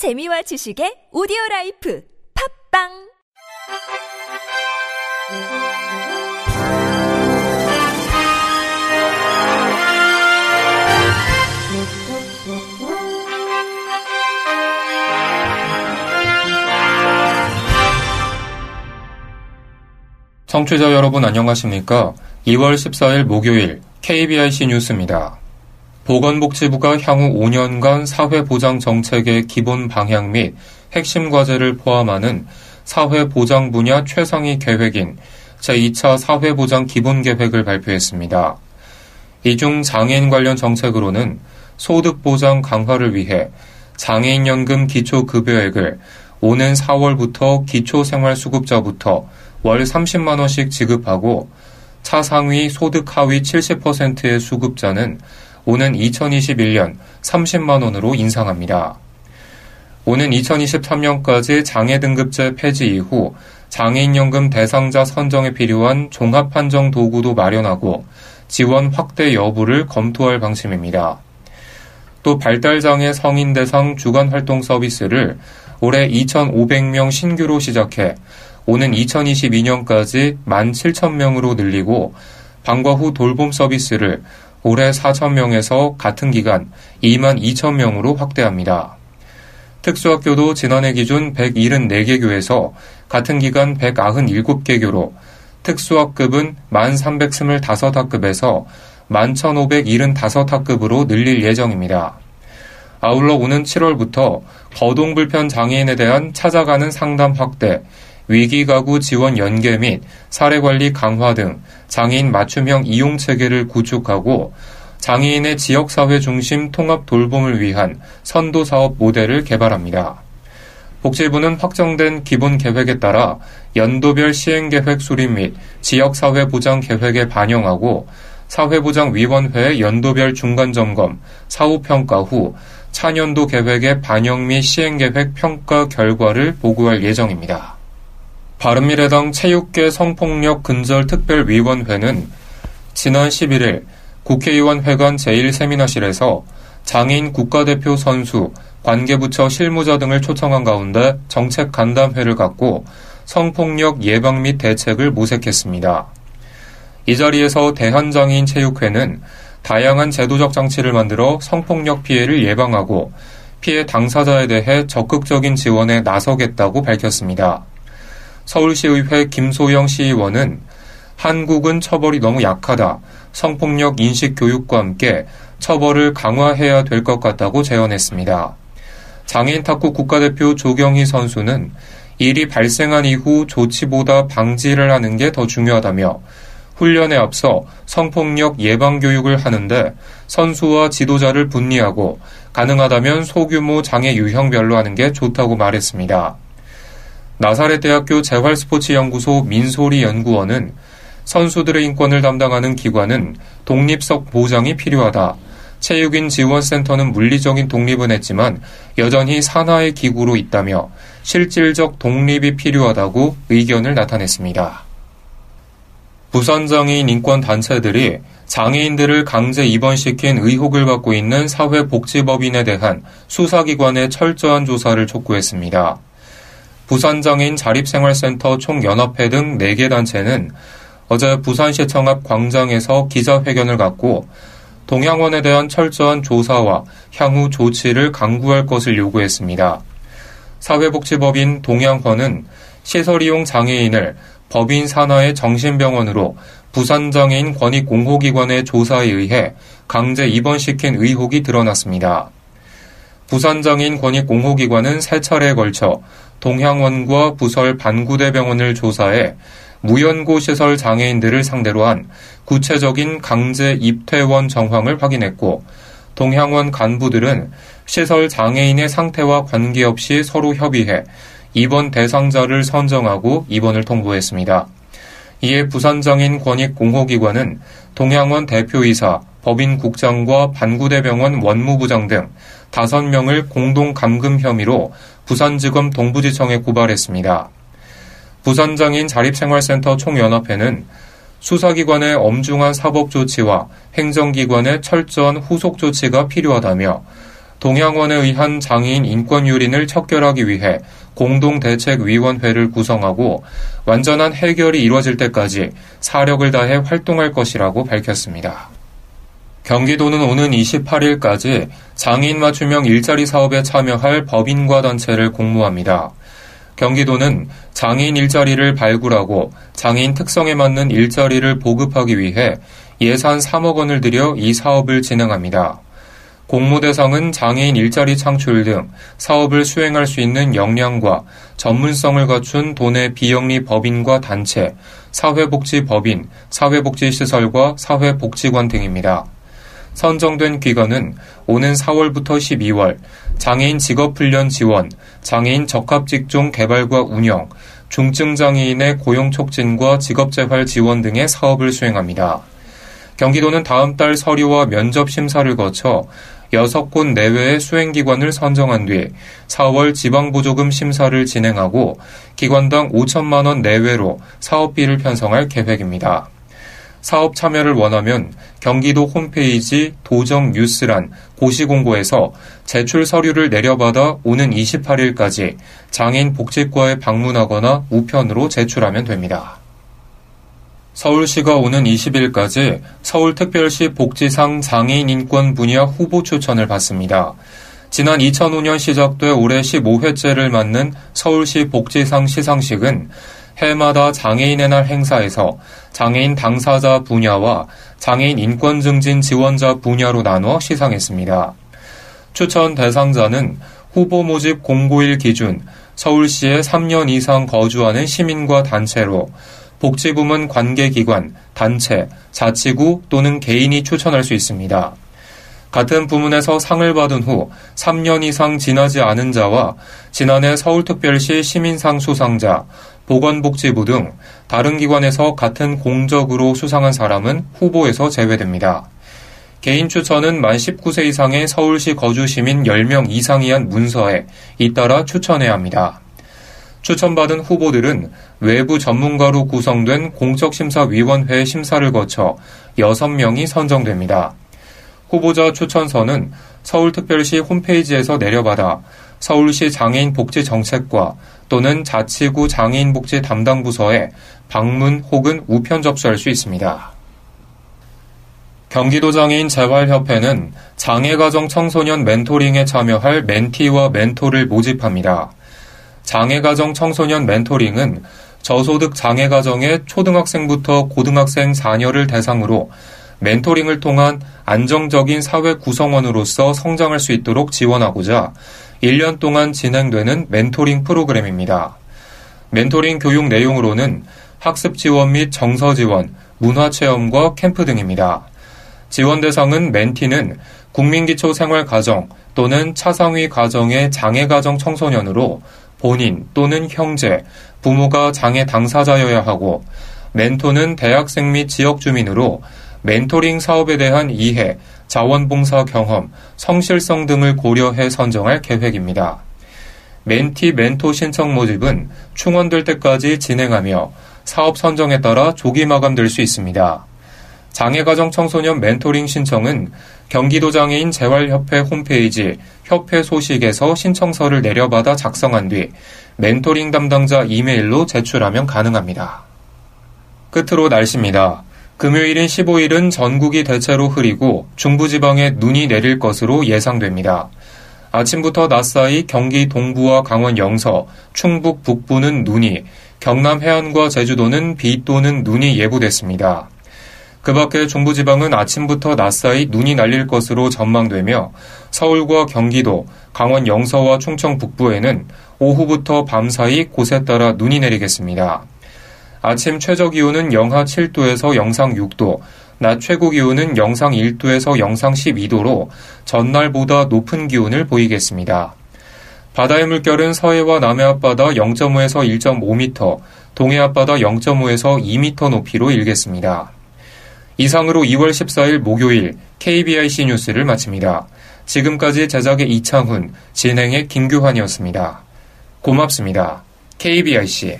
재미와 지식의 오디오 라이프 팝빵 청취자 여러분 안녕하십니까? 2월 14일 목요일 KBIC 뉴스입니다. 보건복지부가 향후 5년간 사회보장 정책의 기본 방향 및 핵심 과제를 포함하는 사회보장 분야 최상위 계획인 제2차 사회보장 기본계획을 발표했습니다. 이 중 장애인 관련 정책으로는 소득보장 강화를 위해 장애인연금 기초급여액을 오는 4월부터 기초생활수급자부터 월 30만원씩 지급하고 차상위 소득 하위 70%의 수급자는 오는 2021년 30만 원으로 인상합니다. 오는 2023년까지 장애 등급제 폐지 이후 장애인연금 대상자 선정에 필요한 종합판정 도구도 마련하고 지원 확대 여부를 검토할 방침입니다. 또 발달장애 성인 대상 주간 활동 서비스를 올해 2,500명 신규로 시작해 오는 2022년까지 17,000명으로 늘리고 방과 후 돌봄 서비스를 올해 4,000명에서 같은 기간 2만 2,000명으로 확대합니다. 특수학교도 지난해 기준 174개 교에서 같은 기간 197개 교로 특수학급은 1,325학급에서 11,575학급으로 늘릴 예정입니다. 아울러 오는 7월부터 거동불편 장애인에 대한 찾아가는 상담 확대, 위기가구 지원 연계 및 사례관리 강화 등 장애인 맞춤형 이용 체계를 구축하고 장애인의 지역사회 중심 통합 돌봄을 위한 선도 사업 모델을 개발합니다. 복지부는 확정된 기본 계획에 따라 연도별 시행 계획 수립 및 지역사회 보장 계획에 반영하고 사회보장위원회의 연도별 중간점검, 사후평가 후 차년도 계획의 반영 및 시행계획 평가 결과를 보고할 예정입니다. 바른미래당 체육계 성폭력 근절 특별위원회는 지난 11일 국회의원 회관 제1세미나실에서 장애인 국가대표 선수, 관계부처 실무자 등을 초청한 가운데 정책 간담회를 갖고 성폭력 예방 및 대책을 모색했습니다. 이 자리에서 대한장애인 체육회는 다양한 제도적 장치를 만들어 성폭력 피해를 예방하고 피해 당사자에 대해 적극적인 지원에 나서겠다고 밝혔습니다. 서울시의회 김소영 시의원은 한국은 처벌이 너무 약하다. 성폭력 인식 교육과 함께 처벌을 강화해야 될 것 같다고 제언했습니다. 장애인 탁구 국가대표 조경희 선수는 일이 발생한 이후 조치보다 방지를 하는 게 더 중요하다며 훈련에 앞서 성폭력 예방 교육을 하는데 선수와 지도자를 분리하고 가능하다면 소규모 장애 유형별로 하는 게 좋다고 말했습니다. 나사렛 대학교 재활스포츠 연구소 민소리 연구원은 선수들의 인권을 담당하는 기관은 독립적 보장이 필요하다. 체육인 지원센터는 물리적인 독립은 했지만 여전히 산하의 기구로 있다며 실질적 독립이 필요하다고 의견을 나타냈습니다. 부산 장애인 인권 단체들이 장애인들을 강제 입원시킨 의혹을 받고 있는 사회복지법인에 대한 수사기관의 철저한 조사를 촉구했습니다. 부산장애인 자립생활센터 총연합회 등 4개 단체는 어제 부산시청 앞 광장에서 기자회견을 갖고 동양원에 대한 철저한 조사와 향후 조치를 강구할 것을 요구했습니다. 사회복지법인 동양원은 시설 이용 장애인을 법인 산하의 정신병원으로 부산장애인 권익 공호기관의 조사에 의해 강제 입원시킨 의혹이 드러났습니다. 부산장애인 권익공호기관은 세 차례에 걸쳐 동향원과 부설 반구대병원을 조사해 무연고 시설 장애인들을 상대로 한 구체적인 강제 입퇴원 정황을 확인했고 동향원 간부들은 시설 장애인의 상태와 관계없이 서로 협의해 입원 대상자를 선정하고 입원을 통보했습니다. 이에 부산장애인 권익공호기관은 동향원 대표이사, 법인국장과 반구대병원 원무부장 등 5명을 공동 감금 혐의로 부산지검 동부지청에 고발했습니다. 부산장인 자립생활센터 총연합회는 수사기관의 엄중한 사법 조치와 행정기관의 철저한 후속 조치가 필요하다며 동양원에 의한 장애인 인권 유린을 척결하기 위해 공동대책위원회를 구성하고 완전한 해결이 이루어질 때까지 사력을 다해 활동할 것이라고 밝혔습니다. 경기도는 오는 28일까지 장애인 맞춤형 일자리 사업에 참여할 법인과 단체를 공모합니다. 경기도는 장애인 일자리를 발굴하고 장애인 특성에 맞는 일자리를 보급하기 위해 예산 3억 원을 들여 이 사업을 진행합니다. 공모 대상은 장애인 일자리 창출 등 사업을 수행할 수 있는 역량과 전문성을 갖춘 도내 비영리 법인과 단체, 사회복지 법인, 사회복지시설과 사회복지관 등입니다. 선정된 기간은 오는 4월부터 12월 장애인 직업훈련 지원, 장애인 적합직종 개발과 운영, 중증장애인의 고용 촉진과 직업재활 지원 등의 사업을 수행합니다. 경기도는 다음 달 서류와 면접 심사를 거쳐 6곳 내외의 수행기관을 선정한 뒤 4월 지방보조금 심사를 진행하고 기관당 5천만 원 내외로 사업비를 편성할 계획입니다. 사업 참여를 원하면 경기도 홈페이지 도정 뉴스란 고시공고에서 제출 서류를 내려받아 오는 28일까지 장애인 복지과에 방문하거나 우편으로 제출하면 됩니다. 서울시가 오는 20일까지 서울특별시 복지상 장애인 인권 분야 후보 추천을 받습니다. 지난 2005년 시작돼 올해 15회째를 맞는 서울시 복지상 시상식은 해마다 장애인의 날 행사에서 장애인 당사자 분야와 장애인 인권 증진 지원자 분야로 나눠 시상했습니다. 추천 대상자는 후보 모집 공고일 기준 서울시에 3년 이상 거주하는 시민과 단체로 복지부문 관계기관, 단체, 자치구 또는 개인이 추천할 수 있습니다. 같은 부문에서 상을 받은 후 3년 이상 지나지 않은 자와 지난해 서울특별시 시민상 수상자, 보건복지부 등 다른 기관에서 같은 공적으로 수상한 사람은 후보에서 제외됩니다. 개인 추천은 만 19세 이상의 서울시 거주 시민 10명 이상이 한 문서에 잇따라 추천해야 합니다. 추천받은 후보들은 외부 전문가로 구성된 공적심사위원회 심사를 거쳐 6명이 선정됩니다. 후보자 추천서는 서울특별시 홈페이지에서 내려받아 서울시 장애인 복지 정책과 또는 자치구 장애인 복지 담당 부서에 방문 혹은 우편 접수할 수 있습니다. 경기도 장애인 재활협회는 장애가정 청소년 멘토링에 참여할 멘티와 멘토를 모집합니다. 장애가정 청소년 멘토링은 저소득 장애가정의 초등학생부터 고등학생 자녀를 대상으로 멘토링을 통한 안정적인 사회 구성원으로서 성장할 수 있도록 지원하고자 1년 동안 진행되는 멘토링 프로그램입니다. 멘토링 교육 내용으로는 학습 지원 및 정서 지원, 문화 체험과 캠프 등입니다. 지원 대상은 멘티는 국민기초 생활 가정 또는 차상위 가정의 장애 가정 청소년으로 본인 또는 형제, 부모가 장애 당사자여야 하고 멘토는 대학생 및 지역 주민으로 멘토링 사업에 대한 이해, 자원봉사 경험, 성실성 등을 고려해 선정할 계획입니다. 멘티 멘토 신청 모집은 충원될 때까지 진행하며 사업 선정에 따라 조기 마감될 수 있습니다. 장애가정 청소년 멘토링 신청은 경기도 장애인 재활협회 홈페이지 협회 소식에서 신청서를 내려받아 작성한 뒤 멘토링 담당자 이메일로 제출하면 가능합니다. 끝으로 날씨입니다. 금요일인 15일은 전국이 대체로 흐리고 중부지방에 눈이 내릴 것으로 예상됩니다. 아침부터 낮 사이 경기 동부와 강원 영서, 충북 북부는 눈이, 경남 해안과 제주도는 비 또는 눈이 예보됐습니다. 그 밖에 중부지방은 아침부터 낮사이 눈이 날릴 것으로 전망되며 서울과 경기도, 강원 영서와 충청 북부에는 오후부터 밤사이 곳에 따라 눈이 내리겠습니다. 아침 최저 기온은 영하 7도에서 영상 6도, 낮 최고 기온은 영상 1도에서 영상 12도로 전날보다 높은 기온을 보이겠습니다. 바다의 물결은 서해와 남해 앞바다 0.5에서 1.5m, 동해 앞바다 0.5에서 2m 높이로 일겠습니다. 이상으로 2월 14일 목요일 KBIC 뉴스를 마칩니다. 지금까지 제작의 이창훈, 진행의 김규환이었습니다. 고맙습니다. KBIC